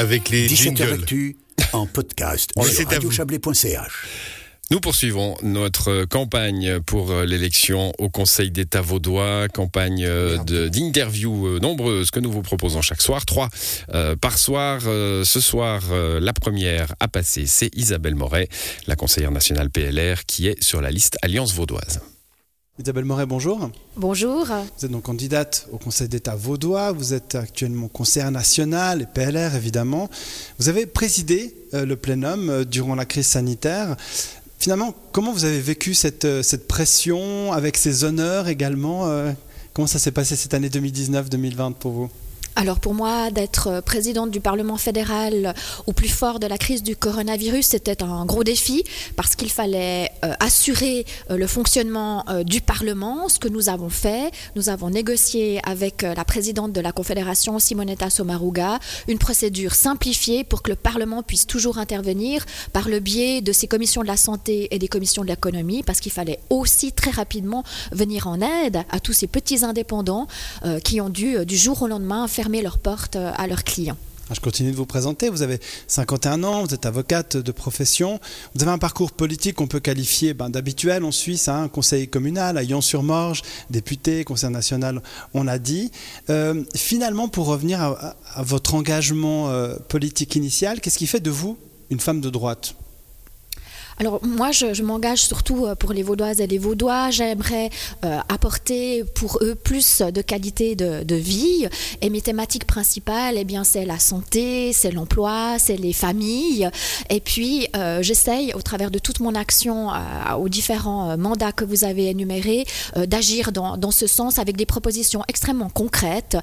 avec les 17h jingles. Actu en podcast sur radiochablais.ch. Nous poursuivons notre campagne pour euh, l'élection au Conseil d'État vaudois, campagne euh, d'interviews euh, nombreuses que nous vous proposons chaque soir, trois euh, par soir. Euh, Ce soir, euh, la première à passer, c'est Isabelle Moret, la conseillère nationale PLR, qui est sur la liste Alliance vaudoise. Isabelle Moret, bonjour. Bonjour. Vous êtes donc candidate au Conseil d'État vaudois. Vous êtes actuellement conseillère nationale et PLR, évidemment. Vous avez présidé euh, le plénum euh, durant la crise sanitaire. Finalement, comment vous avez vécu cette, euh, cette pression avec ces honneurs également Comment ça s'est passé cette année 2019-2020 pour vous? Alors pour moi, d'être présidente du Parlement fédéral au plus fort de la crise du coronavirus, c'était un gros défi parce qu'il fallait euh, assurer euh, le fonctionnement euh, du Parlement, ce que nous avons fait. Nous avons négocié avec euh, la présidente de la Confédération, Simonetta Sommaruga, une procédure simplifiée pour que le Parlement puisse toujours intervenir par le biais de ses commissions de la santé et des commissions de l'économie, parce qu'il fallait aussi très rapidement venir en aide à tous ces petits indépendants euh, qui ont dû, euh, du jour au lendemain, fermer leurs portes euh, à leurs clients. Alors, Je continue de vous présenter. Vous avez 51 ans, vous êtes avocate de profession. Vous avez un parcours politique qu'on peut qualifier ben, d'habituel en Suisse, hein, conseil communal à Yon-sur-Morge, député, conseil national, on a dit. Euh, finalement, pour revenir à votre engagement euh, politique initial, qu'est-ce qui fait de vous une femme de droite? Alors moi, je, je m'engage surtout euh, pour les Vaudoises et les Vaudois. J'aimerais euh, apporter pour eux plus de qualité de, de vie. Et mes thématiques principales, eh bien, c'est la santé, c'est l'emploi, c'est les familles. Et puis, euh, j'essaye, au travers de toute mon action euh, aux différents euh, mandats que vous avez énumérés, euh, d'agir dans, dans ce sens avec des propositions extrêmement concrètes.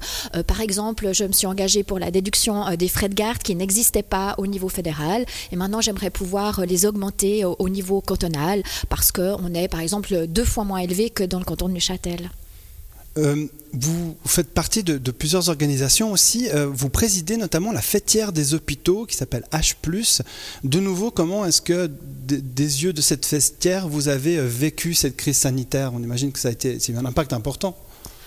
Par exemple, je me suis engagée pour la déduction des frais de garde qui n'existaient pas au niveau fédéral. Et maintenant, j'aimerais pouvoir les augmenter au, au niveau cantonal parce qu'on est, par exemple, deux fois moins élevé que dans le canton de Neuchâtel. Euh, vous faites partie de, plusieurs organisations aussi. Euh, vous présidez notamment la fêtière des hôpitaux qui s'appelle H. De nouveau, comment est-ce que des yeux de cette fêtière vous avez euh, vécu cette crise sanitaire? On imagine que ça a été un impact important.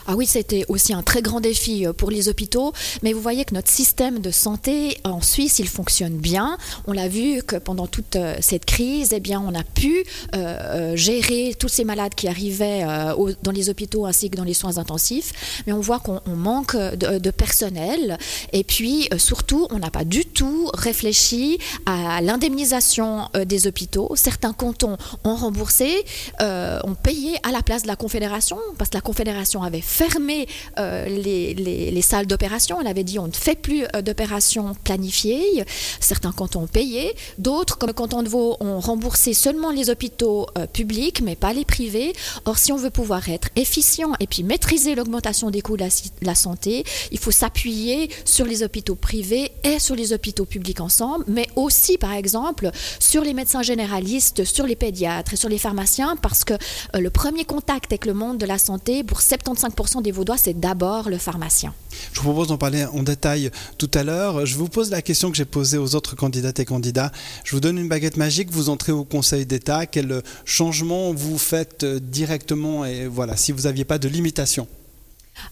Ah oui, c'était aussi un très grand défi euh, pour les hôpitaux, mais vous voyez que notre système de santé en Suisse, il fonctionne bien. On l'a vu que pendant toute euh, cette crise, eh bien, on a pu euh, euh, gérer tous ces malades qui arrivaient euh, dans les hôpitaux ainsi que dans les soins intensifs, mais on voit qu'on on manque de, personnel et puis euh, surtout, on n'a pas du tout réfléchi à l'indemnisation euh, des hôpitaux. Certains cantons ont remboursé, euh, ont payé à la place de la Confédération parce que la Confédération avait fermé euh, les, les- les salles d'opération. Elle avait dit on ne fait plus euh, d'opérations planifiées. Certains cantons ont payé, d'autres, comme le canton de Vaud, ont remboursé seulement les hôpitaux euh, publics, mais pas les privés. Or, si on veut pouvoir être efficient et puis maîtriser l'augmentation des coûts de la, santé, il faut s'appuyer sur les hôpitaux privés et sur les hôpitaux publics ensemble, mais aussi, par exemple, sur les médecins généralistes, sur les pédiatres et sur les pharmaciens, parce que le premier contact avec le monde de la santé, pour 75% des Vaudois, c'est d'abord le pharmacien. Je vous propose d'en parler en détail tout à l'heure. Je vous pose la question que j'ai posée aux autres candidates et candidats. Je vous donne une baguette magique, vous entrez au Conseil d'État. Quel changement vous faites euh, directement et voilà, si vous n'aviez pas de limitation?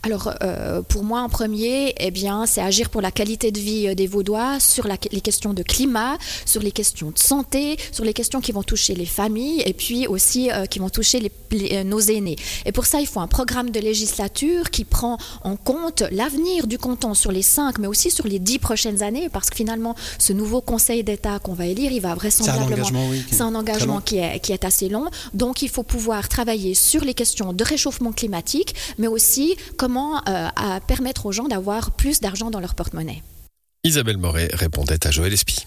Alors, euh, pour moi, en premier, eh bien, c'est agir pour la qualité de vie euh, des Vaudois sur la- les questions de climat, sur les questions de santé, sur les questions qui vont toucher les familles et puis aussi euh, qui vont toucher les- les- nos aînés. Et pour ça, il faut un programme de législature qui prend en compte l'avenir du canton sur les cinq, mais aussi sur les dix prochaines années, parce que finalement, ce nouveau Conseil d'État qu'on va élire, il va vraisemblablement engagement, oui, qui est c'est un engagement long. qui est, qui est assez long. Donc, il faut pouvoir travailler sur les questions de réchauffement climatique, mais aussi comment euh, à permettre aux gens d'avoir plus d'argent dans leur porte-monnaie? Isabelle Moret répondait à Joël Espy.